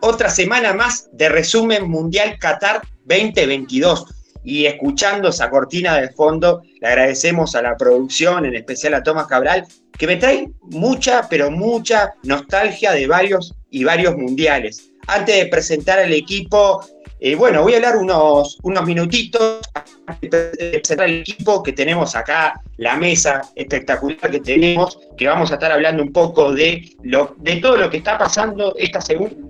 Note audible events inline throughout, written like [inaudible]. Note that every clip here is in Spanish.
Otra semana más de resumen Mundial Qatar 2022. Y escuchando esa cortina de fondo, le agradecemos a la producción, en especial a Tomás Cabral, que me trae mucha, pero mucha nostalgia de varios y varios mundiales. Antes de presentar al equipo, eh, bueno, voy a hablar unos, unos minutitos el equipo que tenemos acá, la mesa espectacular que tenemos, que vamos a estar hablando un poco de, lo, de todo lo que está pasando, esta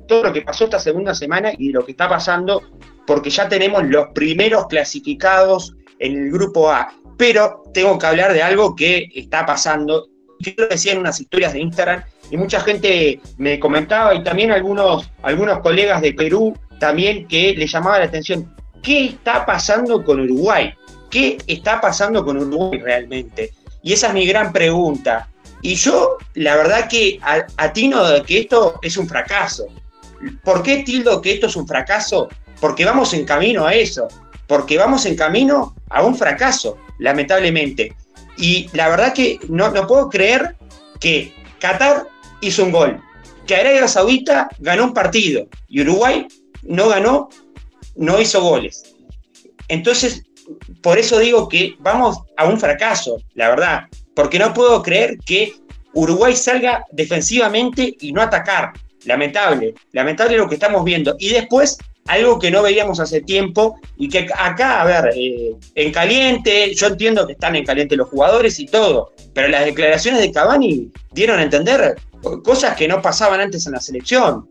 todo lo que pasó esta segunda semana y de lo que está pasando, porque ya tenemos los primeros clasificados en el grupo A. Pero tengo que hablar de algo que está pasando, que lo decía en unas historias de Instagram, y mucha gente me comentaba, y también algunos, algunos colegas de Perú también que le llamaba la atención, ¿qué está pasando con Uruguay? ¿Qué está pasando con Uruguay realmente? Y esa es mi gran pregunta. Y yo, la verdad que atino de que esto es un fracaso. ¿Por qué tildo que esto es un fracaso? Porque vamos en camino a eso. Porque vamos en camino a un fracaso, lamentablemente. Y la verdad que no, no puedo creer que Qatar hizo un gol, que Arabia Saudita ganó un partido y Uruguay no ganó, no hizo goles. Entonces, por eso digo que vamos a un fracaso, la verdad, porque no puedo creer que Uruguay salga defensivamente y no atacar. Lamentable, lamentable lo que estamos viendo. Y después, algo que no veíamos hace tiempo y que acá, a ver, eh, en caliente, yo entiendo que están en caliente los jugadores y todo, pero las declaraciones de Cavani dieron a entender cosas que no pasaban antes en la selección.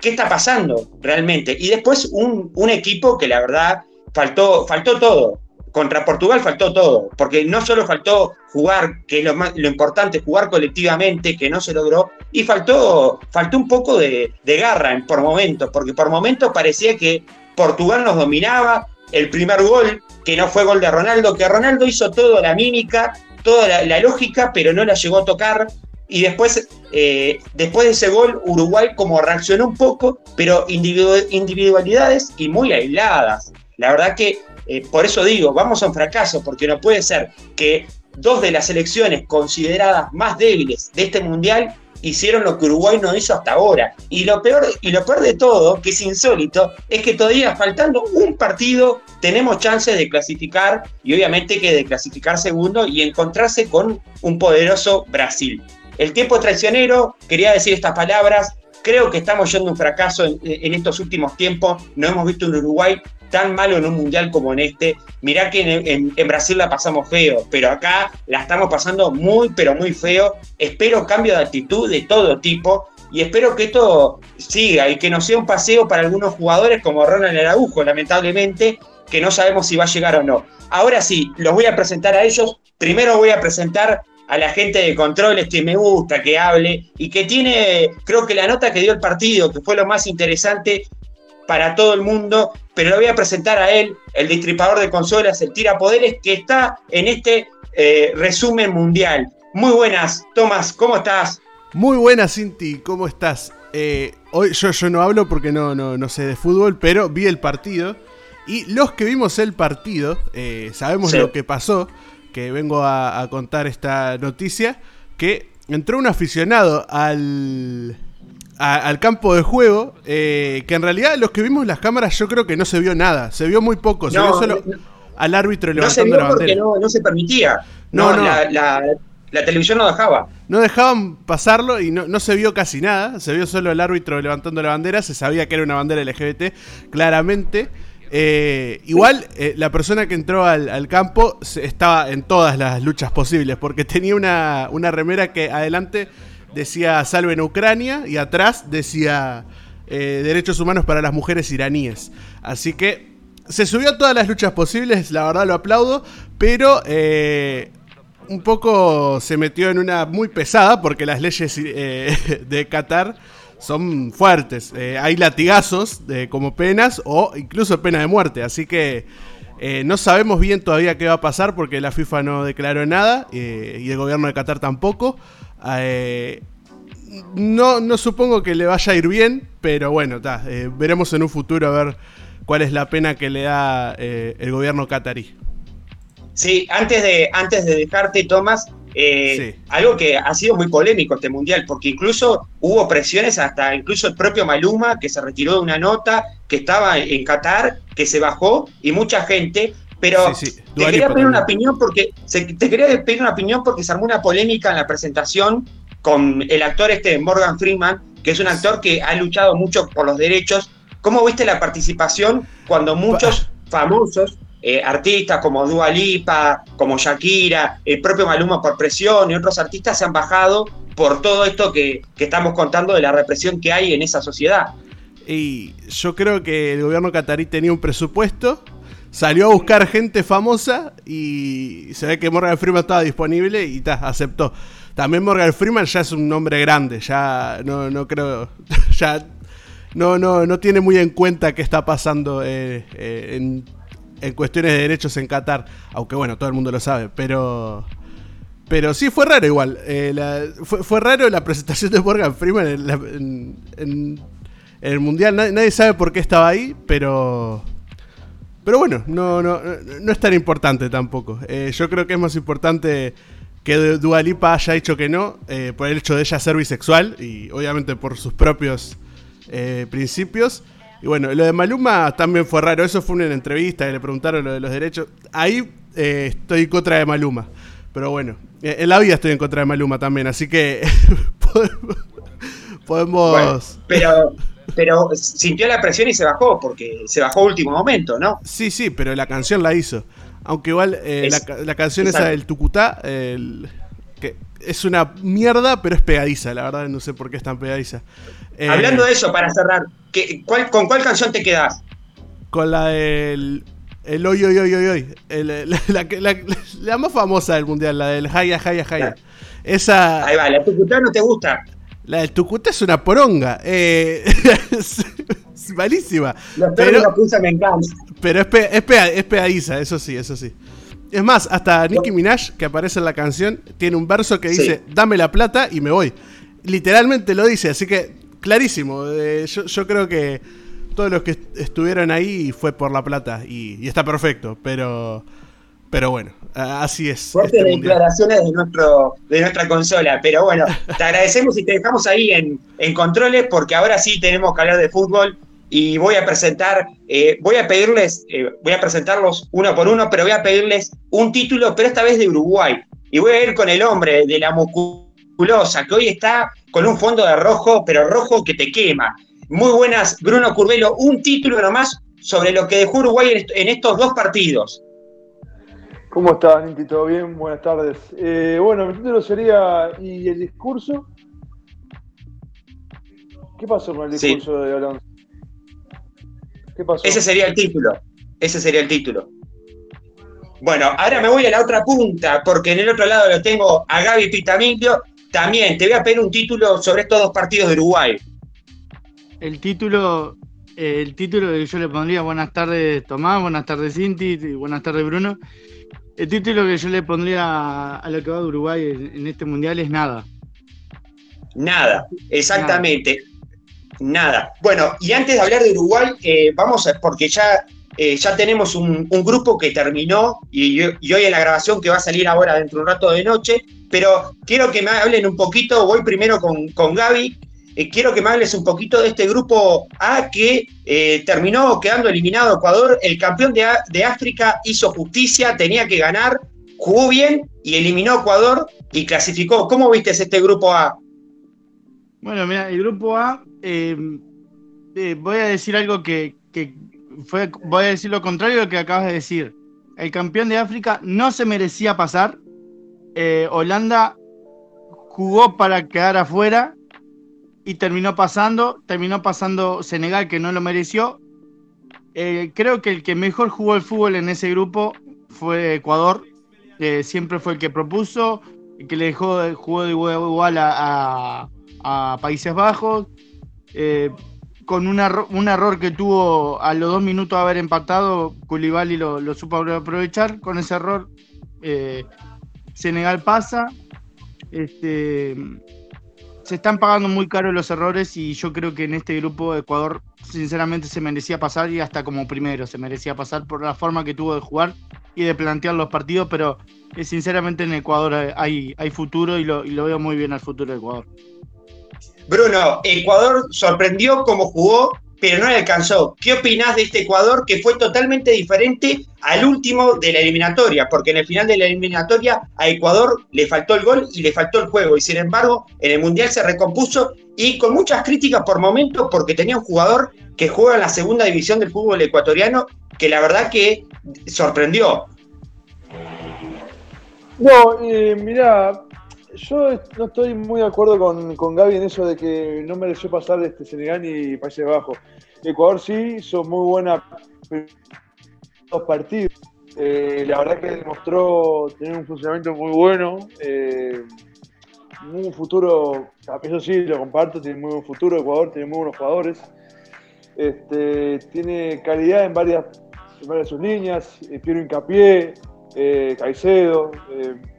¿Qué está pasando realmente? Y después un, equipo que la verdad faltó, faltó todo. Contra Portugal faltó todo, porque no solo faltó jugar, que es lo, más, lo importante, jugar colectivamente, que no se logró, y faltó, faltó un poco de, garra por momentos, porque por momentos parecía que Portugal nos dominaba, el primer gol, que no fue gol de Ronaldo, que Ronaldo hizo toda la mímica, toda la, lógica, pero no la llegó a tocar. Y después, eh, después de ese gol, Uruguay como reaccionó un poco, pero individualidades y muy aisladas. La verdad que eh, por eso digo, vamos a un fracaso, porque no puede ser que dos de las selecciones consideradas más débiles de este mundial hicieron lo que Uruguay no hizo hasta ahora. Y lo peor, y lo peor de todo, que es insólito, es que todavía faltando un partido tenemos chances de clasificar y obviamente que de clasificar segundo y encontrarse con un poderoso Brasil. El tiempo traicionero, quería decir estas palabras, creo que estamos yendo un fracaso en, estos últimos tiempos, no hemos visto un Uruguay tan malo en un mundial como en este. Mirá que en, Brasil la pasamos feo, pero acá la estamos pasando muy, pero muy feo. Espero cambio de actitud de todo tipo y espero que esto siga y que no sea un paseo para algunos jugadores como Ronald Araujo, lamentablemente, que no sabemos si va a llegar o no. Ahora sí, los voy a presentar a ellos. Primero voy a presentar a la gente de controles que me gusta que hable y que tiene, creo que la nota que dio el partido, que fue lo más interesante para todo el mundo, pero lo voy a presentar a él, el distripador de consolas, el tirapoderes, que está en este eh, resumen mundial. Muy buenas, Tomás, ¿cómo estás? Muy buenas, Cinti, ¿cómo estás? Eh, hoy yo, yo no hablo porque no, no, sé de fútbol, pero vi el partido. Y los que vimos el partido, eh, sabemos lo que pasó que vengo a, contar esta noticia, que entró un aficionado al, al campo de juego, eh, que en realidad los que vimos las cámaras yo creo que no se vio nada, se vio muy poco, se vio solo al árbitro levantando no la bandera. Porque no, se permitía, no, La, televisión no dejaba. No dejaban pasarlo y no, no, se vio casi nada. Se vio solo el árbitro levantando la bandera. Se sabía que era una bandera LGBT, claramente. Eh, igual, eh, la persona que entró al, campo estaba en todas las luchas posibles, porque tenía una, remera que adelante decía salven Ucrania y atrás decía eh, derechos humanos para las mujeres iraníes. Así que se subió a todas las luchas posibles, la verdad lo aplaudo, pero un poco se metió en una muy pesada, porque las leyes [laughs] de Qatar son fuertes. Eh, hay latigazos de, como penas o incluso pena de muerte. Así que eh, no sabemos bien todavía qué va a pasar porque la FIFA no declaró nada eh, y el gobierno de Qatar tampoco. no, no supongo que le vaya a ir bien, pero bueno, veremos en un futuro a ver cuál es la pena que le da el gobierno qatarí. Sí, antes de, antes de dejarte, Tomás, eh, algo que ha sido muy polémico este mundial, porque incluso hubo presiones hasta incluso el propio Maluma, que se retiró de una nota, que estaba en Qatar, que se bajó, y mucha gente. Pero te quería pedir una opinión porque se, te quería pedir una opinión porque se armó una polémica en la presentación con el actor este Morgan Freeman, que es un actor que ha luchado mucho por los derechos. ¿Cómo viste la participación cuando muchos famosos eh, artistas como Dua Lipa, como Shakira, el propio Maluma por presión y otros artistas se han bajado por todo esto que, estamos contando de la represión que hay en esa sociedad. Y yo creo que el gobierno catarí tenía un presupuesto, salió a buscar gente famosa y se ve que Morgan Freeman estaba disponible y ta, aceptó. También Morgan Freeman ya es un nombre grande, ya no, no creo, [laughs] ya no, no, no tiene muy en cuenta qué está pasando eh, eh, en en cuestiones de derechos en Qatar. Aunque bueno, todo el mundo lo sabe, pero. Pero sí fue raro igual. Eh, fue, raro la presentación de Morgan Freeman en, el Mundial. Nadie, sabe por qué estaba ahí, pero. Pero bueno, no, no, no es tan importante tampoco. Eh, yo creo que es más importante que Dualipa haya dicho que no, eh, por el hecho de ella ser bisexual y obviamente por sus propios principios. Y bueno, lo de Maluma también fue raro. Eso fue una entrevista que le preguntaron lo de los derechos. Ahí eh, estoy en contra de Maluma. Pero bueno, eh, en la vida estoy en contra de Maluma también. Así que [laughs] podemos. pero, pero sintió la presión y se bajó, porque se bajó último momento, ¿no? Sí, sí, pero la canción la hizo. Aunque igual eh, la, canción esa del Tucutá, el, es una mierda, pero es pegadiza, la verdad, no sé por qué es tan pegadiza. Eh, Hablando de eso, para cerrar, ¿con cuál canción te quedas? Con la del. El hoy, hoy, hoy, hoy, [laughs] la, más famosa del mundial, la del Jaya, Jaya, Jaya. Esa. Ahí va, la Tucutá no te gusta. La del Tucutá es una poronga. Eh, [laughs] es, malísima. pero, me Pero es, es, es pegadiza, eso sí, eso sí. Es más, hasta Nicki Minaj, que aparece en la canción, tiene un verso que dice, dame la plata y me voy. Literalmente lo dice, así que clarísimo. Eh, yo, creo que todos los que estuvieron ahí fue por la plata y, está perfecto, pero, pero bueno, así es. Fuertes este declaraciones de, nuestro, de nuestra consola, pero bueno, te agradecemos y te dejamos ahí en, en controles porque ahora sí tenemos que hablar de fútbol y voy a presentar, eh, voy a pedirles, eh, voy a presentarlos uno por uno, pero voy a pedirles un título, pero esta vez de Uruguay. Y voy a ir con el hombre de la musculosa, que hoy está con un fondo de rojo, pero rojo que te quema. Muy buenas, Bruno Curvelo, un título nomás sobre lo que dejó Uruguay en estos dos partidos. ¿Cómo estás, Ninti? ¿Todo bien? Buenas tardes. Eh, bueno, mi título sería ¿Y el discurso? ¿Qué pasó con el discurso de Alonso? Ese sería el título. Ese sería el título. Bueno, ahora me voy a la otra punta, porque en el otro lado lo tengo a Gaby Pitamilio. También te voy a pedir un título sobre estos dos partidos de Uruguay. El título, el título que yo le pondría, buenas tardes Tomás, buenas tardes Cinti, buenas tardes Bruno. El título que yo le pondría a lo que va de Uruguay en este mundial es nada. Nada, exactamente. Nada. Bueno, y antes de hablar de Uruguay, eh, vamos a, porque ya, eh, ya tenemos un, grupo que terminó y, hoy en la grabación que va a salir ahora dentro de un rato de noche, pero quiero que me hablen un poquito, voy primero con, con Gaby, eh, quiero que me hables un poquito de este grupo A que terminó quedando eliminado Ecuador, el campeón de, de África hizo justicia, tenía que ganar, jugó bien y eliminó Ecuador y clasificó. ¿Cómo viste este grupo A? Bueno, mira, el grupo A Em, eh, voy a decir algo que, fue, voy a decir lo contrario de lo que acabas de decir. El campeón de África no se merecía pasar. Eh, Holanda jugó para quedar afuera y terminó pasando. Terminó pasando Senegal, que no lo mereció. Eh, creo que el que mejor jugó el fútbol en ese grupo fue Ecuador, que siempre fue el que propuso, el que le dejó jugó de igual a Países Bajos, eh, con un, error que tuvo a los dos minutos de haber empatado, Koulibaly lo, supo aprovechar. Con ese error, eh, Senegal pasa. Este, se están pagando muy caro los errores y yo creo que en este grupo Ecuador sinceramente se merecía pasar y hasta como primero se merecía pasar por la forma que tuvo de jugar. y de plantear los partidos, pero eh, sinceramente en Ecuador hay, hay futuro y lo, y lo veo muy bien al futuro de Ecuador. Bruno, Ecuador sorprendió como jugó, pero no le alcanzó. ¿Qué opinás de este Ecuador que fue totalmente diferente al último de la eliminatoria? Porque en el final de la eliminatoria a Ecuador le faltó el gol y le faltó el juego. Y sin embargo, en el Mundial se recompuso y con muchas críticas por momentos porque tenía un jugador que juega en la segunda división del fútbol ecuatoriano que la verdad que sorprendió. No, eh, mira, yo no estoy muy de acuerdo con, con Gaby en eso de que no mereció pasar este Senegal y Países Bajos. Ecuador sí hizo muy buena dos partidos. Eh, la verdad que demostró tener un funcionamiento muy bueno. Eh, un futuro, eso sí lo comparto, tiene muy buen futuro. Ecuador tiene muy buenos jugadores. Este, tiene calidad en varias, en varias de sus líneas. Eh, Piero Incapié, eh, Caicedo,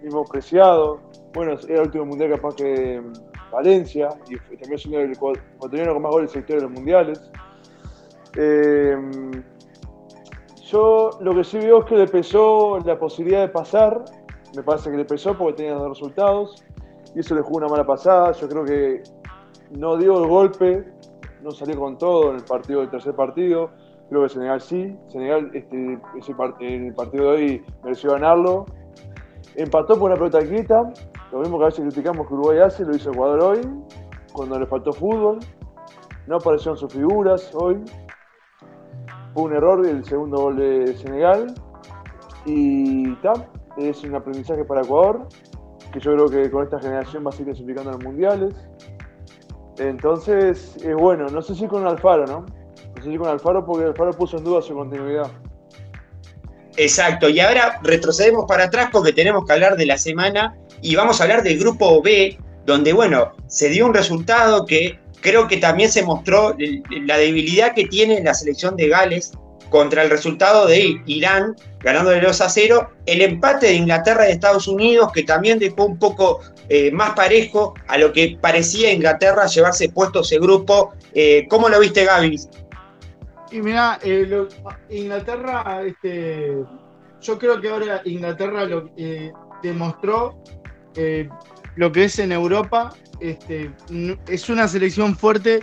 mismo Preciado. Bueno, era el último mundial capaz que Valencia, y también siendo el ecuatoriano con más goles en la historia de los mundiales. Eh, yo lo que sí veo es que le pesó la posibilidad de pasar, me parece que le pesó porque tenía dos resultados, y eso le jugó una mala pasada. Yo creo que no dio el golpe, no salió con todo en el partido del tercer partido. Creo que Senegal sí. Senegal, este, ese el partido de hoy mereció ganarlo. Empató por una pelota quieta. Lo mismo que a veces criticamos que Uruguay hace, lo hizo Ecuador hoy, cuando le faltó fútbol. No aparecieron sus figuras hoy. Fue un error el segundo gol de Senegal. Y tal, es un aprendizaje para Ecuador, que yo creo que con esta generación va a seguir clasificando en los mundiales. Entonces, es bueno, no sé si con Alfaro, ¿no? No sé si con Alfaro, porque Alfaro puso en duda su continuidad. Exacto, y ahora retrocedemos para atrás porque tenemos que hablar de la semana y vamos a hablar del grupo B, donde, bueno, se dio un resultado que creo que también se mostró la debilidad que tiene la selección de Gales contra el resultado de Irán, ganando de 2 a 0, el empate de Inglaterra y Estados Unidos, que también dejó un poco eh, más parejo a lo que parecía Inglaterra llevarse puesto ese grupo. Eh, ¿Cómo lo viste, Gaby? Y mira, eh, Inglaterra, este, yo creo que ahora Inglaterra lo, demostró eh, lo que es en Europa. Este, es una selección fuerte,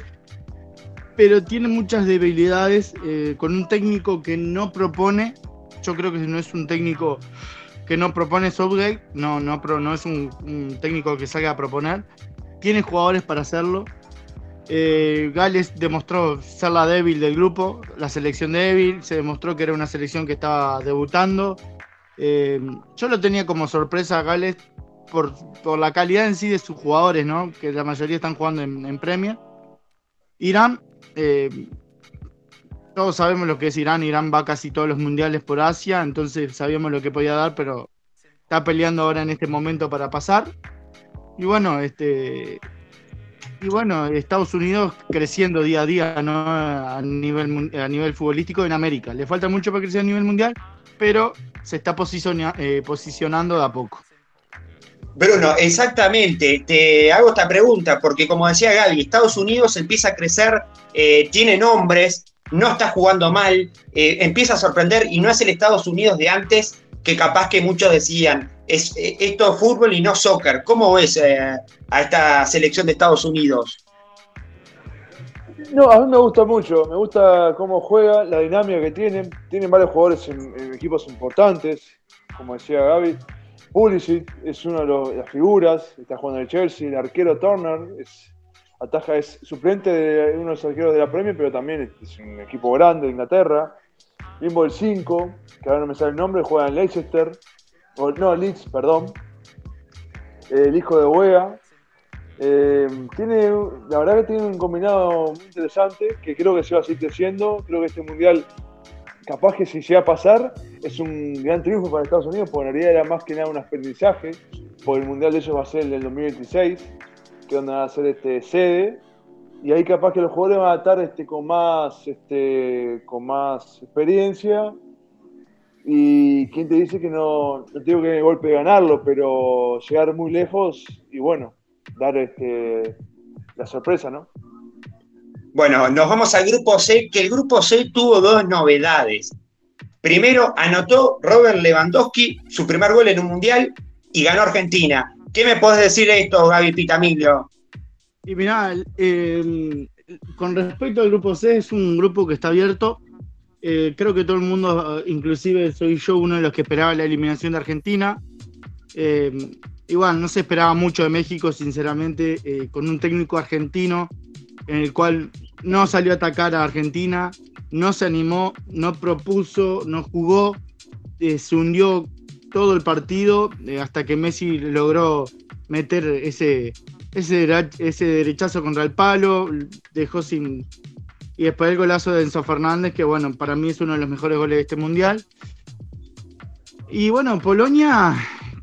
pero tiene muchas debilidades con un técnico que no propone. Yo creo que no es un técnico que no propone Southgate, no, no, es un técnico que salga a proponer. Tiene jugadores para hacerlo eh, Gales demostró ser la débil del grupo, la selección débil, se demostró que era una selección que estaba debutando. Eh, yo lo tenía como sorpresa a Gales por, la calidad en sí de sus jugadores, ¿no? que la mayoría están jugando en, en Premier. Irán, eh, todos sabemos lo que es Irán, Irán va casi todos los mundiales por Asia, entonces sabíamos lo que podía dar, pero está peleando ahora en este momento para pasar. Y bueno, este, y bueno, Estados Unidos creciendo día a día ¿no? a, nivel, a nivel futbolístico en América. Le falta mucho para crecer a nivel mundial, pero se está eh, posicionando de a poco. Bruno, exactamente. Te hago esta pregunta porque, como decía Gaby, Estados Unidos empieza a crecer, eh, tiene nombres, no está jugando mal, eh, empieza a sorprender y no es el Estados Unidos de antes que capaz que muchos decían, es, eh, esto es fútbol y no soccer. ¿Cómo ves a esta selección de Estados Unidos? No, a mí me gusta mucho, me gusta cómo juega, la dinámica que tienen. Tienen varios jugadores en, equipos importantes, como decía Gaby. Pulisic es una de las figuras, está jugando en el Chelsea. El arquero Turner es, ataja, es suplente de uno de los arqueros de la Premier, pero también es un equipo grande de Inglaterra. Limbo el 5, que ahora no me sale el nombre, juega en Leicester no, Leeds, perdón, el hijo de Wea. Eh, tiene, la verdad que tiene un combinado muy interesante que creo que se va a seguir creciendo. Creo que este mundial, capaz que si llega a pasar, es un gran triunfo para Estados Unidos, porque en realidad era más que nada un aprendizaje, porque el mundial de ellos va a ser el del 2026, que van a ser este, sede. Y ahí capaz que los jugadores van a estar este, con, más, este, con más experiencia y quién te dice que no, no tengo que golpe ganarlo, pero llegar muy lejos y bueno, dar este, la sorpresa, ¿no? Bueno, nos vamos al grupo C, que el grupo C tuvo dos novedades. Primero anotó Robert Lewandowski su primer gol en un mundial y ganó Argentina. ¿Qué me podés decir de esto, Gaby Pitamilio? Y mirá, con respecto al grupo C, es un grupo que está abierto. Eh, creo que todo el mundo, inclusive soy yo uno de los que esperaba la eliminación de Argentina. Eh, igual, no se esperaba mucho de México, sinceramente, eh, con un técnico argentino en el cual no salió a atacar a Argentina, no se animó, no propuso, no jugó, se hundió todo el partido hasta que Messi logró meter ese, ese, ese derechazo contra el palo, dejó sin... Y después el golazo de Enzo Fernández, que bueno, para mí es uno de los mejores goles de este mundial. Y bueno, Polonia,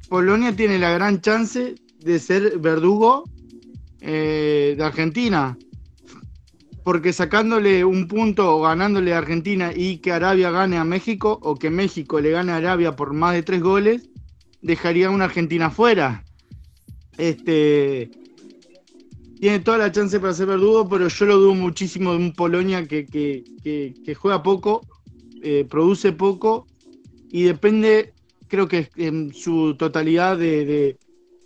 Polonia tiene la gran chance de ser verdugo eh, de Argentina. Porque sacándole un punto o ganándole a Argentina y que Arabia gane a México o que México le gane a Arabia por más de tres goles, dejaría a una Argentina fuera. Este, tiene toda la chance para ser verdugo, pero yo lo dudo muchísimo de un Polonia que, juega poco, eh, produce poco y depende, creo que en su totalidad de,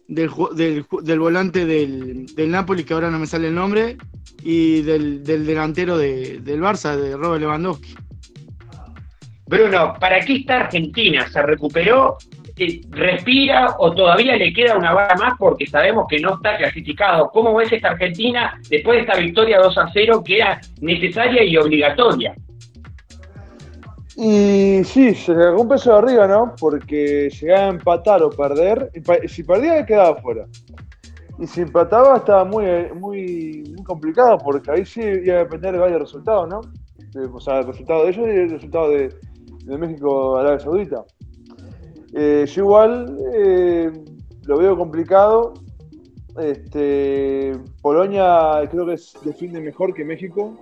del, volante del, Napoli, que ahora no me sale el nombre, y del, delantero del Barça, de Robert Lewandowski. Bruno, ¿para qué está Argentina? ¿Se recuperó? respira o todavía le queda una vara más porque sabemos que no está clasificado. ¿Cómo ves esta Argentina después de esta victoria 2 a 0 que era necesaria y obligatoria? Y sí, se le un peso de arriba, ¿no? Porque llegaba a empatar o perder. Si perdía, quedaba fuera. Y si empataba, estaba muy, muy, complicado porque ahí sí iba a depender de varios resultados, ¿no? O sea, el resultado de ellos y el resultado de, de México-Arabia Saudita. Eh, yo igual eh, lo veo complicado. Este, Polonia creo que defiende mejor que México.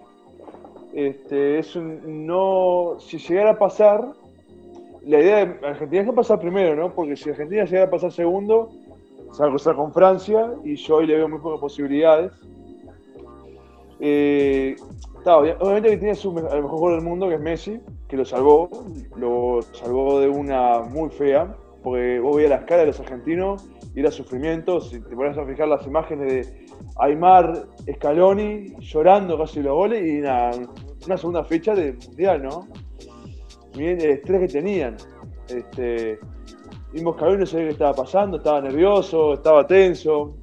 Este, es no, si llegara a pasar, la idea de Argentina es que pasar primero, ¿no? Porque si Argentina llegara a pasar segundo, se va a cruzar con Francia y yo hoy le veo muy pocas posibilidades. Eh, obviamente que tiene su, el mejor jugador del mundo, que es Messi, que lo salvó, lo salvó de una muy fea, porque vos veías las caras de los argentinos y era sufrimiento. Si te pones a fijar las imágenes de Aymar Scaloni llorando casi los goles y una, segunda fecha de mundial, ¿no? Bien, el estrés que tenían. Este, vimos Scaloni no sabía qué estaba pasando, estaba nervioso, estaba tenso.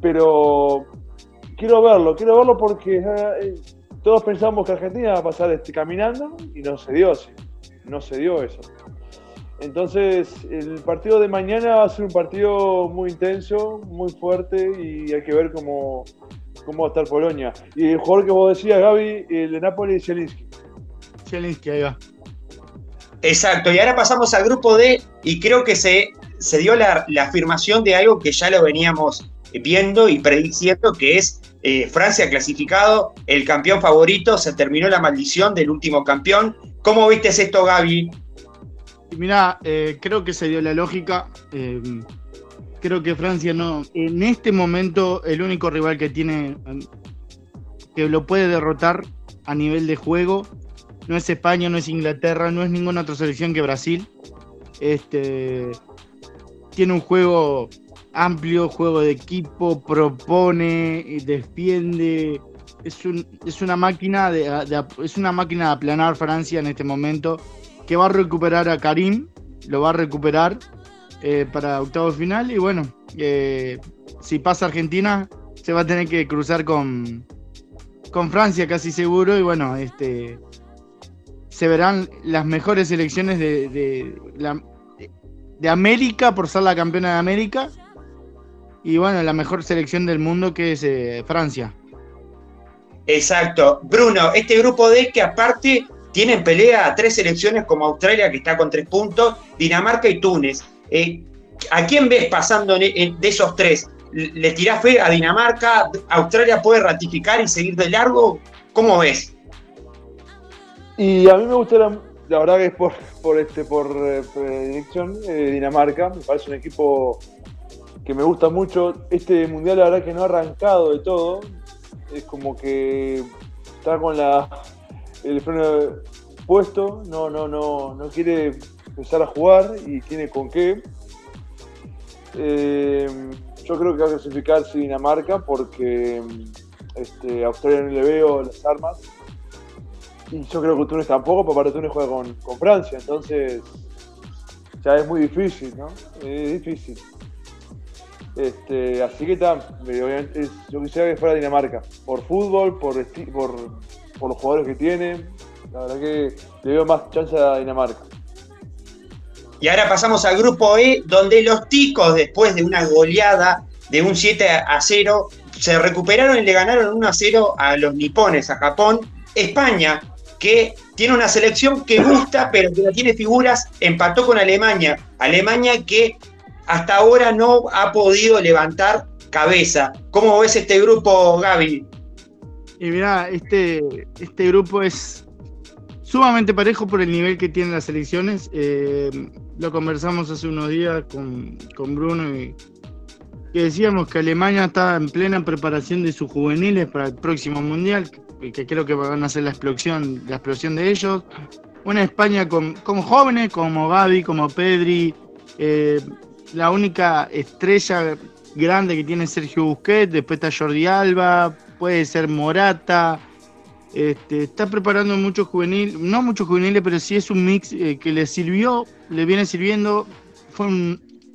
Pero quiero verlo, quiero verlo porque eh, todos pensamos que Argentina va a pasar este, caminando y no se dio así, no se dio eso. Entonces, el partido de mañana va a ser un partido muy intenso, muy fuerte y hay que ver cómo, cómo va a estar Polonia. Y el jugador que vos decías, Gaby, el de Napoli, es Zielinski. Zielinski, ahí va. Exacto, y ahora pasamos al grupo D y creo que se, se dio la, la afirmación de algo que ya lo veníamos viendo y prediciendo, que es eh, Francia clasificado, el campeón favorito, se terminó la maldición del último campeón. ¿Cómo viste esto, Gaby? Mira, eh, creo que se dio la lógica. Eh, creo que Francia no. En este momento, el único rival que tiene que lo puede derrotar a nivel de juego no es España, no es Inglaterra, no es ninguna otra selección que Brasil. Este tiene un juego amplio, juego de equipo, propone, defiende. Es, un, es, una máquina de, es una máquina de aplanar Francia en este momento que va a recuperar a Karim, lo va a recuperar eh, para octavo final y bueno, eh, si pasa Argentina se va a tener que cruzar con, con Francia casi seguro y bueno, este se verán las mejores selecciones de, de, América por ser la campeona de América y bueno, la mejor selección del mundo que es eh, Francia. Exacto. Bruno, este grupo D que aparte tienen pelea a tres selecciones como Australia que está con tres puntos, Dinamarca y Túnez. Eh, ¿A quién ves pasando de esos tres? ¿Le tirás fe a Dinamarca? ¿Australia puede ratificar y seguir de largo? ¿Cómo ves? Y a mí me gusta la, verdad que es por, por, este, por eh, Dinamarca. Me parece un equipo que me gusta mucho. Este mundial, la verdad, que no ha arrancado de todo. Es como que está con la. El freno, puesto, no, no, no, no quiere empezar a jugar y tiene con qué. Eh, yo creo que va a clasificarse Dinamarca porque este, a Australia no le veo las armas. Y yo creo que Túnez tampoco, porque para Túnez juega con, con Francia, entonces ya es muy difícil, ¿no? Es difícil. Este, así que está, yo quisiera que fuera Dinamarca, por fútbol, por, por, por los jugadores que tiene, la verdad que le veo más chance a Dinamarca. Y ahora pasamos al grupo E, donde los ticos, después de una goleada de un 7 a 0, se recuperaron y le ganaron 1 a 0 a los nipones, a Japón. España, que tiene una selección que gusta, pero que no tiene figuras, empató con Alemania. Alemania que hasta ahora no ha podido levantar cabeza. ¿Cómo ves este grupo, Gaby? Y mira, este, este grupo es sumamente parejo por el nivel que tienen las selecciones. Eh, lo conversamos hace unos días con, Bruno y que decíamos que Alemania está en plena preparación de sus juveniles para el próximo mundial, que, que creo que van a ser la explosión, la explosión de ellos. Una España con, jóvenes como Gaby, como Pedri, eh, la única estrella grande que tiene Sergio Busquets, después está Jordi Alba, puede ser Morata. Este, está preparando mucho juvenil, no mucho juveniles, pero sí es un mix eh, que le sirvió, le viene sirviendo. Fue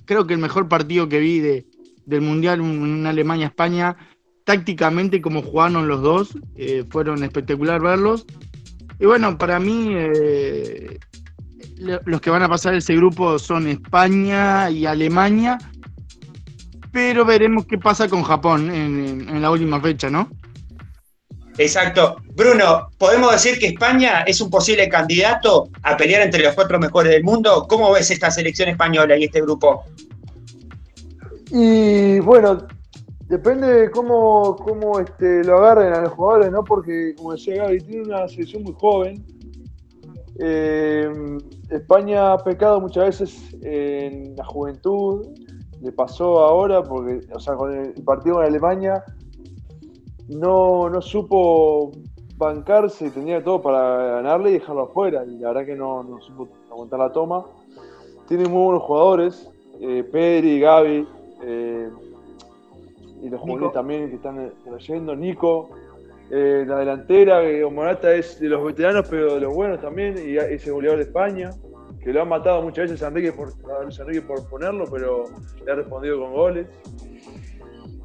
creo que el mejor partido que vi de, del Mundial en Alemania-España. Tácticamente, como jugaron los dos, eh, fueron espectacular verlos. Y bueno, para mí, eh, los que van a pasar ese grupo son España y Alemania, pero veremos qué pasa con Japón en, la última fecha, ¿no? Exacto. Bruno, ¿podemos decir que España es un posible candidato a pelear entre los cuatro mejores del mundo? ¿Cómo ves esta selección española y este grupo? Y bueno, depende de cómo, cómo este, lo agarren a los jugadores, ¿no? Porque, como decía Gaby, tiene una selección muy joven eh, España ha pecado muchas veces en la juventud, le pasó ahora, porque, o sea, con el partido con Alemania no, no supo bancarse, tenía todo para ganarle y dejarlo afuera. Y la verdad que no, no supo aguantar la toma. Tiene muy buenos jugadores, eh, Pedri, Gaby, eh, y los jugadores también que están trayendo, Nico. Eh, la delantera, que Morata es de los veteranos, pero de los buenos también, y ese goleador de España, que lo han matado muchas veces a Enrique por, Enrique por ponerlo, pero le ha respondido con goles.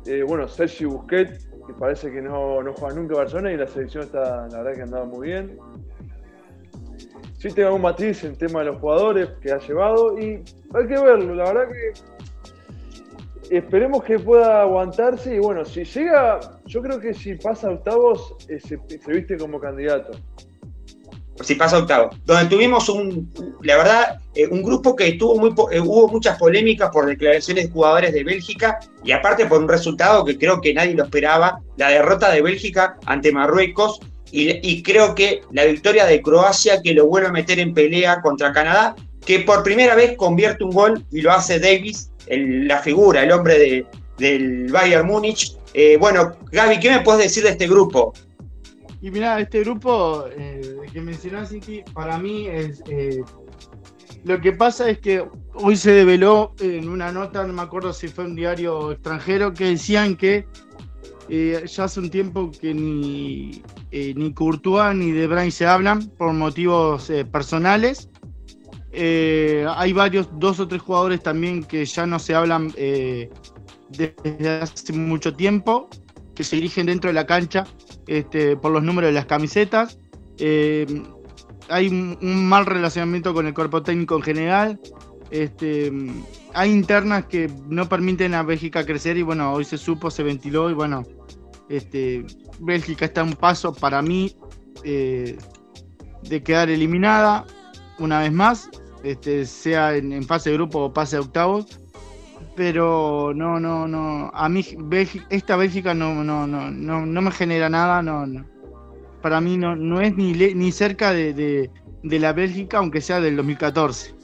Eh, bueno, Sergio Busquets, que parece que no, no juega nunca a Barcelona y la selección está, la verdad que ha andado muy bien. Sí tengo un matiz en tema de los jugadores que ha llevado y hay que verlo, la verdad que esperemos que pueda aguantarse y bueno, si llega, yo creo que si pasa a octavos, eh, se, viste como candidato. Si pasa a octavos. Donde tuvimos un, la verdad, eh, un grupo que tuvo muy, eh, hubo muchas polémicas por declaraciones de jugadores de Bélgica y aparte por un resultado que creo que nadie lo esperaba, la derrota de Bélgica ante Marruecos y, y creo que la victoria de Croacia que lo vuelve a meter en pelea contra Canadá, que por primera vez convierte un gol y lo hace Davis la figura, el hombre de, del Bayern Múnich. Eh, bueno, Gaby, ¿qué me puedes decir de este grupo? Y mira, este grupo eh, que mencionaste, para mí es. Eh, lo que pasa es que hoy se develó en una nota, no me acuerdo si fue un diario extranjero, que decían que ya hace un tiempo que ni, ni Courtois ni De Bruyne se hablan por motivos personales eh, hay varios, dos o tres jugadores también que ya no se hablan eh, desde hace mucho tiempo, que se dirigen dentro de la cancha este, por los números de las camisetas. Eh, hay un, mal relacionamiento con el cuerpo técnico en general. Este, hay internas que no permiten a Bélgica crecer y bueno, hoy se supo, se ventiló y bueno, este, Bélgica está a un paso para mí de quedar eliminada una vez más este, sea en, fase de grupo o pase a octavos. Pero no, no, no. A mí esta Bélgica no, no, no, no, me genera nada. No, Para mí no, no es ni, ni cerca de, la Bélgica, aunque sea del 2014.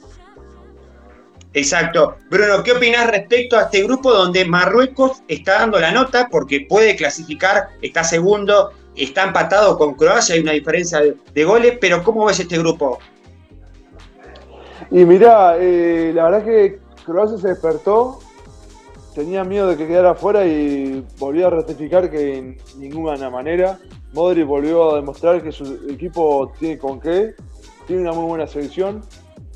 Exacto. Bruno, ¿qué opinas respecto a este grupo donde Marruecos está dando la nota porque puede clasificar, está segundo está empatado con Croacia, hay una diferencia de, goles, pero ¿cómo ves este grupo? Y mirá, eh, la verdad que Croacia se despertó, tenía miedo de que quedara afuera y volvió a ratificar que en ninguna manera. Modri volvió a demostrar que su equipo tiene con qué, tiene una muy buena selección.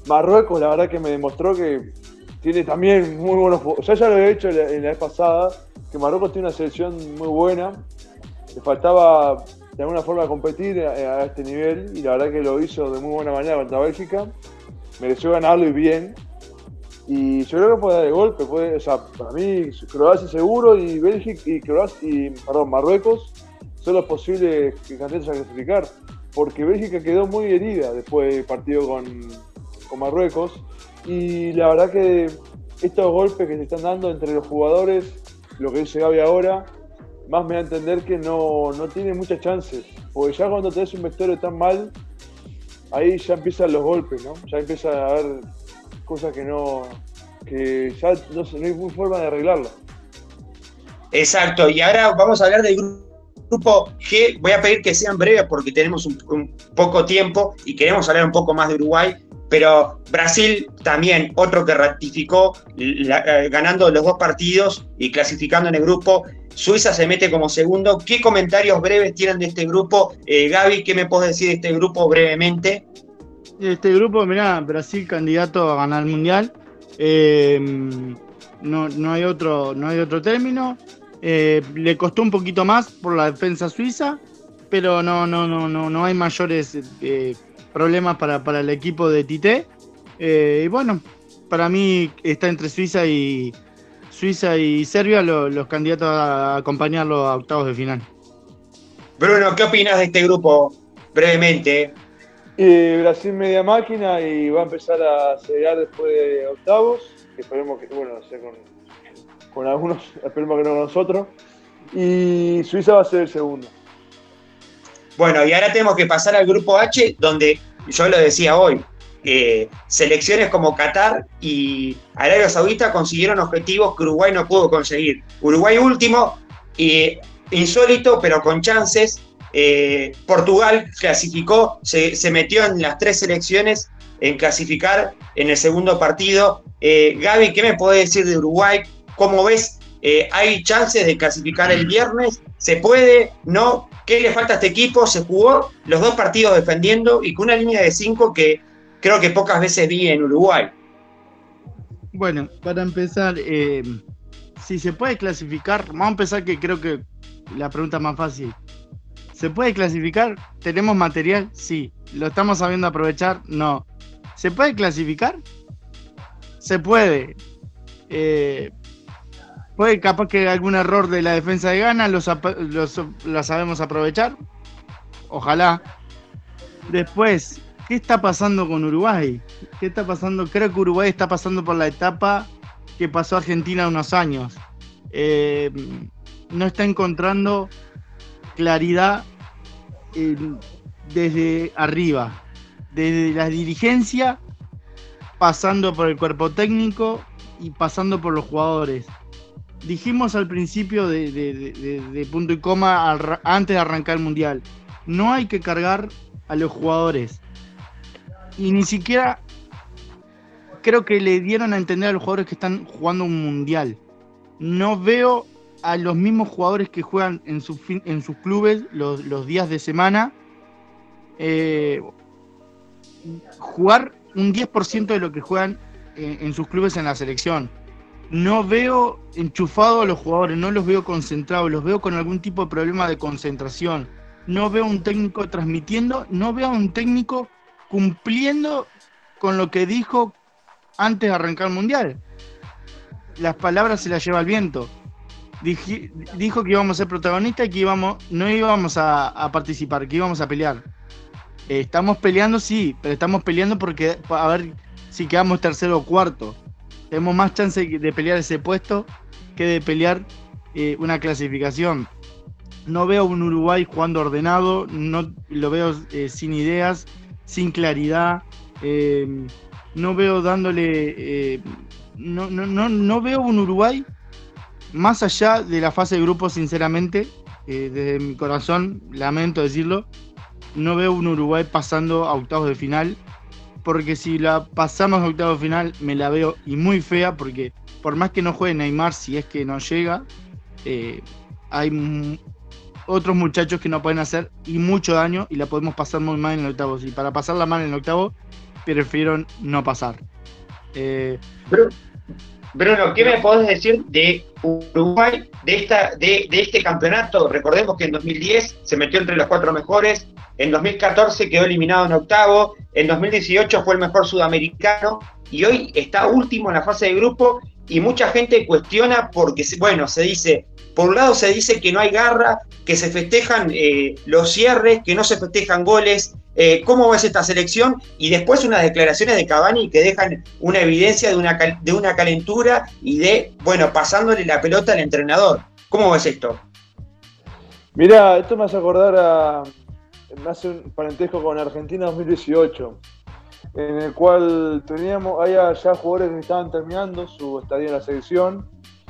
Marruecos, la verdad que me demostró que tiene también muy buenos. O sea, ya lo he hecho en la vez pasada, que Marruecos tiene una selección muy buena. Le faltaba de alguna forma competir a, este nivel y la verdad que lo hizo de muy buena manera contra Bélgica. Mereció ganarlo y bien. Y yo creo que puede dar el golpe. Puede, o sea, para mí, Croacia seguro y Bélgica y, Croacia, y perdón, Marruecos son los posibles candidatos a clasificar. Porque Bélgica quedó muy herida después del partido con, con Marruecos. Y la verdad que estos golpes que se están dando entre los jugadores, lo que dice Gaby ahora, más me da a entender que no, no tiene muchas chances. Porque ya cuando tenés un vestuario tan mal, ahí ya empiezan los golpes, ¿no? Ya empieza a haber cosas que no. que ya no, hay forma de arreglarla. Exacto, y ahora vamos a hablar del grupo G. Voy a pedir que sean breves porque tenemos un, un poco tiempo y queremos hablar un poco más de Uruguay pero Brasil también, otro que ratificó eh, ganando los dos partidos y clasificando en el grupo. Suiza se mete como segundo. ¿Qué comentarios breves tienen de este grupo? Eh, Gaby, ¿qué me puedes decir de este grupo brevemente? Este grupo, mirá, Brasil candidato a ganar el Mundial. Eh, no, hay otro, no hay otro término. le costó un poquito más por la defensa suiza, pero no, no, no, no, no hay mayores problemas para, para el equipo de Tite. Eh, y bueno, para mí está entre Suiza y Suiza y Serbia los candidatos a acompañarlo a octavos de final. Bruno, ¿qué opinas de este grupo? Brevemente. Brasil media máquina y va a empezar a llegar después de octavos. esperemos que, bueno, con, con algunos, [laughs] esperemos que no con nosotros. Y Suiza va a ser el segundo. Bueno, y ahora tenemos que pasar al grupo H, donde yo lo decía hoy, selecciones como Qatar y Arabia Saudita consiguieron objetivos que Uruguay no pudo conseguir. Uruguay último, y insólito, pero con chances. Eh, Portugal clasificó, se, metió en las tres selecciones en clasificar en el segundo partido. Eh, Gaby, ¿qué me puede decir de Uruguay? ¿Cómo ves? Eh, ¿Hay chances de clasificar el viernes? ¿Se puede? ¿No? ¿Qué le falta a este equipo? Se jugó los dos partidos defendiendo y con una línea de cinco que creo que pocas veces vi en Uruguay. Bueno, para empezar, si se puede clasificar, vamos a empezar que creo que la pregunta más fácil. ¿Se puede clasificar? ¿Tenemos material? Sí. ¿Lo estamos sabiendo aprovechar? No. ¿Se puede clasificar? Se puede. Eh, Puede capaz que algún error de la defensa de Gana lo sabemos aprovechar. Ojalá. Después, ¿qué está pasando con Uruguay? ¿Qué está pasando? Creo que Uruguay está pasando por la etapa que pasó Argentina unos años. Eh, no está encontrando claridad desde arriba, desde la dirigencia, pasando por el cuerpo técnico y pasando por los jugadores dijimos al principio de, punto y coma antes de arrancar el mundial, no hay que cargar a los jugadores. Y ni siquiera creo que le dieron a entender a los jugadores que están jugando un mundial. No veo a los mismos jugadores que juegan en, en sus clubes los, días de semana eh, jugar un 10% de lo que juegan en sus clubes en la selección no veo enchufados a los jugadores, no los veo concentrados, los veo con algún tipo de problema de concentración. No veo un técnico transmitiendo, no veo a un técnico cumpliendo con lo que dijo antes de arrancar el mundial. Las palabras se las lleva el viento. Dijo que íbamos a ser protagonistas y que íbamos, no íbamos a, participar, que íbamos a pelear. Eh, estamos peleando, sí, pero estamos peleando porque a ver si quedamos tercero o cuarto tenemos más chance de pelear ese puesto que de pelear eh, una clasificación. No veo un Uruguay jugando ordenado, no lo veo eh, sin ideas, sin claridad. No veo dándole. no, no, no, no veo un Uruguay más allá de la fase de grupo, sinceramente, eh, desde mi corazón, lamento decirlo, no veo un Uruguay pasando a octavos de final, porque si la pasamos a octavos de final me la veo y muy fea, porque por más que no juegue Neymar, si es que no llega, eh, hay otros muchachos que no pueden hacer y mucho daño y la podemos pasar muy mal en el octavo. Y para pasarla mal en el octavo, prefiero no pasar. Eh, Bruno, ¿qué me podés decir de Uruguay, de, esta, de, de, este campeonato? Recordemos que en 2010 se metió entre los cuatro mejores, en 2014 quedó eliminado en octavo, en 2018 fue el mejor sudamericano y hoy está último en la fase de grupo y mucha gente cuestiona porque, bueno, se dice, por un lado se dice que no hay garra, que se festejan eh, los cierres, que no se festejan goles. Eh, ¿Cómo ves esta selección? Y después unas declaraciones de Cavani que dejan una evidencia de una, de una calentura y de, bueno, pasándole la pelota al entrenador. ¿Cómo ves esto? Mira, esto me hace acordar a. Me hace un parentesco con Argentina 2018, en el cual teníamos, había ya jugadores que estaban terminando su estadía en la selección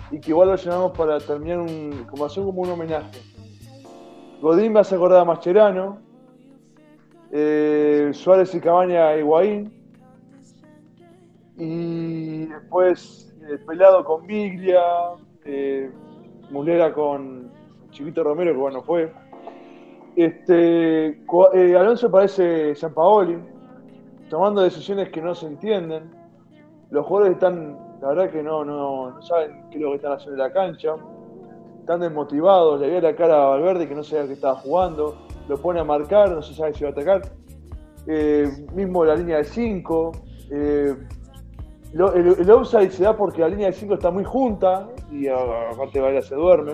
y que igual lo llamamos para terminar un, como hacer como un homenaje. Godín me hace acordar a Mascherano, eh, Suárez y Cabaña Higuaín, y después eh, Pelado con Biglia, eh, Mulera con Chiquito Romero, que bueno fue. Este, eh, Alonso parece San Paoli, tomando decisiones que no se entienden. Los jugadores están, la verdad que no, no, no saben qué es lo que están haciendo en la cancha están desmotivados, le veía la cara a Valverde que no sabía que estaba jugando, lo pone a marcar, no se sabe si va a atacar. Eh, mismo la línea de 5. Eh, el, offside se da porque la línea de 5 está muy junta y aparte Valera se duerme.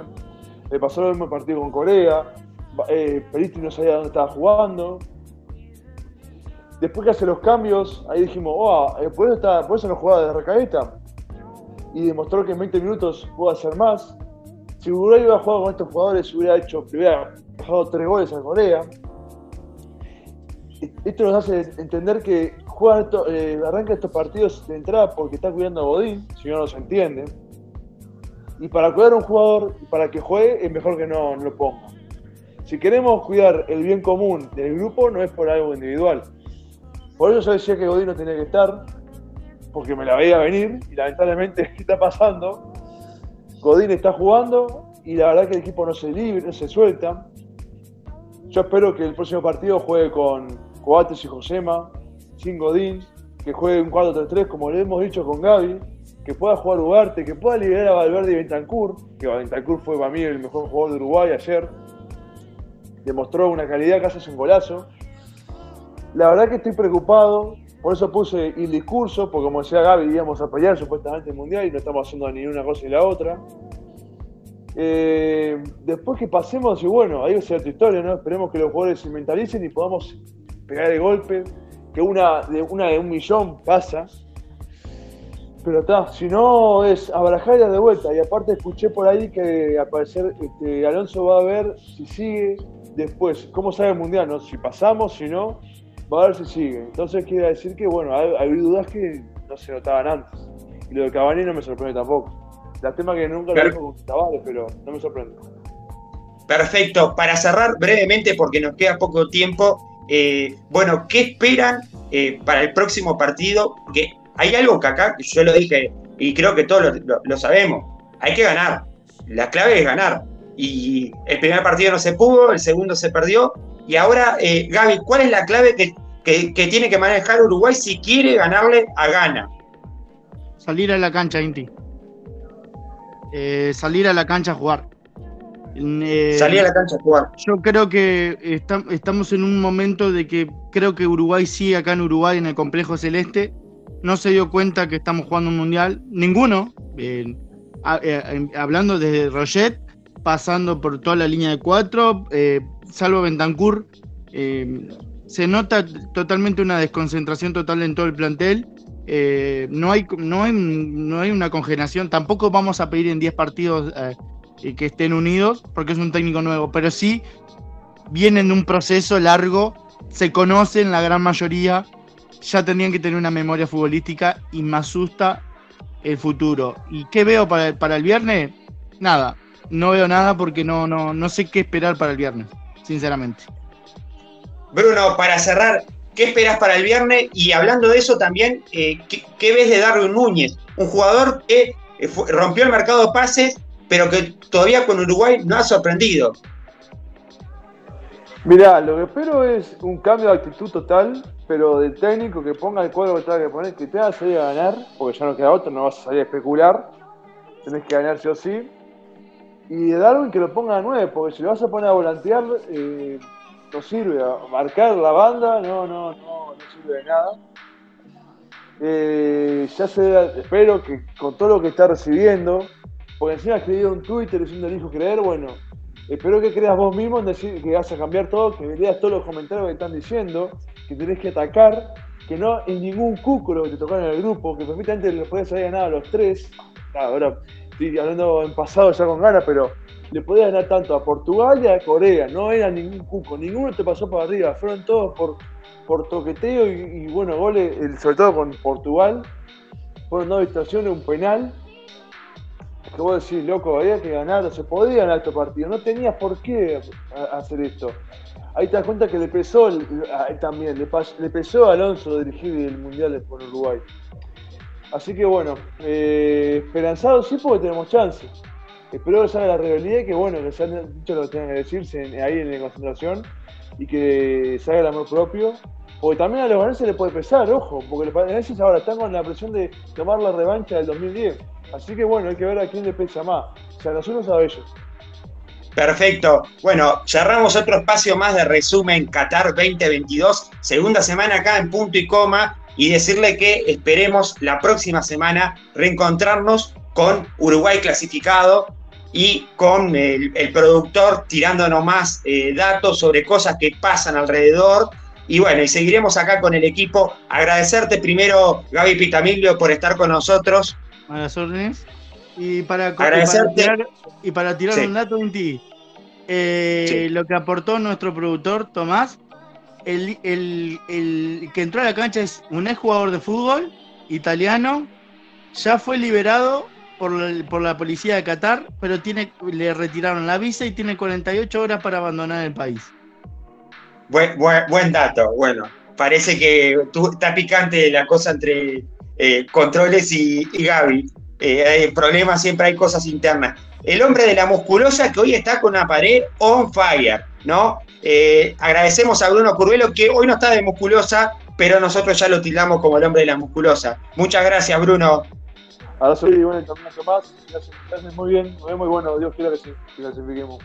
Le pasó lo mismo partido con Corea. Eh, no sabía dónde estaba jugando. Después que hace los cambios, ahí dijimos, oh, por, eso está, por eso no jugaba de recaeta. Y demostró que en 20 minutos pudo hacer más si Uruguay hubiera jugado con estos jugadores, hubiera hecho, hubiera dejado tres goles a Corea. Esto nos hace entender que juegan esto, eh, arranca estos partidos de entrada porque está cuidando a Bodín, si no, no se entiende. Y para cuidar a un jugador, para que juegue, es mejor que no, lo ponga. Si queremos cuidar el bien común del grupo, no es por algo individual. Por eso yo decía que Godín no tenía que estar, porque me la veía venir y lamentablemente [laughs] está pasando. Godín está jugando y la verdad que el equipo no se libre, no se suelta. Yo espero que el próximo partido juegue con Coates y Josema, sin Godín, que juegue un 4-3-3 como le hemos dicho con Gaby, que pueda jugar Ugarte, que pueda liberar a Valverde y Bentancur, que Bentancur fue para mí el mejor jugador de Uruguay ayer. Demostró una calidad, casi es un golazo. La verdad que estoy preocupado, por eso puse el discurso, porque como decía Gaby, íbamos a pelear supuestamente el Mundial y no estamos haciendo ni una cosa ni la otra. Eh, después que pasemos, y bueno, ahí va a ser tu historia, ¿no? Esperemos que los jugadores se mentalicen y podamos pegar el golpe, que una de, una de un millón pasa. Pero está, si no es abarajar de vuelta. Y aparte escuché por ahí que al parecer este, Alonso va a ver si sigue después. ¿Cómo sabe el Mundial? ¿no? Si pasamos, si no, va a ver si sigue. Entonces quiere decir que, bueno, hay, dudas que no se notaban antes. Y lo de Cavani no me sorprende tampoco. La tema que nunca lo con Tavares, pero no me sorprende. Perfecto. Para cerrar brevemente, porque nos queda poco tiempo, eh, bueno, ¿qué esperan eh, para el próximo partido? Que hay algo que acá, yo lo dije y creo que todos lo, sabemos, hay que ganar. La clave es ganar. Y el primer partido no se pudo, el segundo se perdió, y ahora, eh, Gaby, ¿cuál es la clave que, tiene que manejar Uruguay si quiere ganarle a Ghana? Salir a la cancha, Inti. Eh, salir a la cancha a jugar. Eh, salir a la cancha a jugar. Yo creo que estamos en un momento de que creo que Uruguay sí, acá en Uruguay, en el complejo celeste, no se dio cuenta que estamos jugando un mundial. Ninguno. hablando desde Roget, pasando por toda la línea de cuatro, salvo Bentancur, eh, se nota totalmente una desconcentración total en todo el plantel. Eh, no, hay, no, hay, no hay una congelación, tampoco vamos a pedir en 10 partidos eh, que estén unidos, porque es un técnico nuevo, pero sí vienen de un proceso largo, se conocen la gran mayoría, ya tendrían que tener una memoria futbolística y me asusta el futuro. ¿Y qué veo para, para el viernes? Nada, no veo nada porque no, no, no sé qué esperar para el viernes, sinceramente. Bruno, para cerrar, ¿qué esperas para el viernes? Y hablando de eso también, eh, ¿qué, ves de Darwin Núñez? Un jugador que eh, rompió el mercado de pases, pero que todavía con Uruguay no ha sorprendido. Mirá, lo que espero es un cambio de actitud total, pero del técnico que ponga el cuadro que tenga que poner, que te haga salir a ganar, porque ya no queda otro, no vas a salir a especular, tenés que ganar sí o sí. Y de Darwin que lo ponga a 9, porque si lo vas a poner a volantear, eh, no sirve. Marcar la banda, no, no, no, no sirve de nada. Eh, ya se espero que con todo lo que está recibiendo, porque encima ha escribido un Twitter diciendo el hijo creer, bueno, Espero que creas vos mismo en decir que vas a cambiar todo, que leas todos los comentarios que están diciendo, que tenés que atacar, que no en ningún cúculo que te tocaron en el grupo, que perfectamente les podías haber ganado a los tres. ahora estoy hablando en pasado ya con ganas, pero le podías ganar tanto a Portugal y a Corea. No era ningún cuco, ninguno te pasó para arriba. Fueron todos por, por toqueteo y, bueno, goles, sobre todo con Portugal. Fueron dos distracciones, un penal que vos decís, loco, había que ganar, se podía ganar este partido, no tenías por qué hacer esto. Ahí te das cuenta que le pesó también, le, pesó a Alonso dirigir el Mundial por Uruguay. Así que bueno, eh, esperanzado sí porque tenemos chance. Espero que salga la rebeldía y que bueno, que se han dicho lo que tengan que decirse ahí en la concentración y que salga el amor propio. Porque también a los ganeses le puede pesar, ojo, porque los ganeses ahora están con la presión de tomar la revancha del 2010. Así que bueno, hay que ver a quién le pesa más, si a nosotros o a ellos. Perfecto. Bueno, cerramos otro espacio más de resumen Qatar 2022, segunda semana acá en punto y coma, y decirle que esperemos la próxima semana reencontrarnos con Uruguay clasificado y con el, productor tirándonos más eh, datos sobre cosas que pasan alrededor. Y bueno, y seguiremos acá con el equipo. Agradecerte primero, Gaby Pitamilio, por estar con nosotros a las órdenes. Y para, tirar, y para tirar un dato en ti, eh, lo que aportó nuestro productor Tomás, el, que entró a la cancha es un ex jugador de fútbol italiano, ya fue liberado por la, policía de Qatar, pero tiene, le retiraron la visa y tiene 48 horas para abandonar el país. Buen, dato, bueno. Parece que está picante la cosa entre eh, controles y, Gaby. Eh, hay problemas, siempre hay cosas internas. El hombre de la musculosa que hoy está con una pared on fire, ¿no? Eh, agradecemos a Bruno Curvelo que hoy no está de musculosa, pero nosotros ya lo tildamos como el hombre de la musculosa. Muchas gracias, Bruno. Ahora soy bueno, también más. Gracias, muy bien, muy bueno. Dios quiera que sí, clasifiquemos.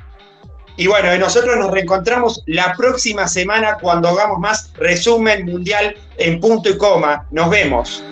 Y bueno, nosotros nos reencontramos la próxima semana cuando hagamos más resumen mundial en punto y coma. Nos vemos.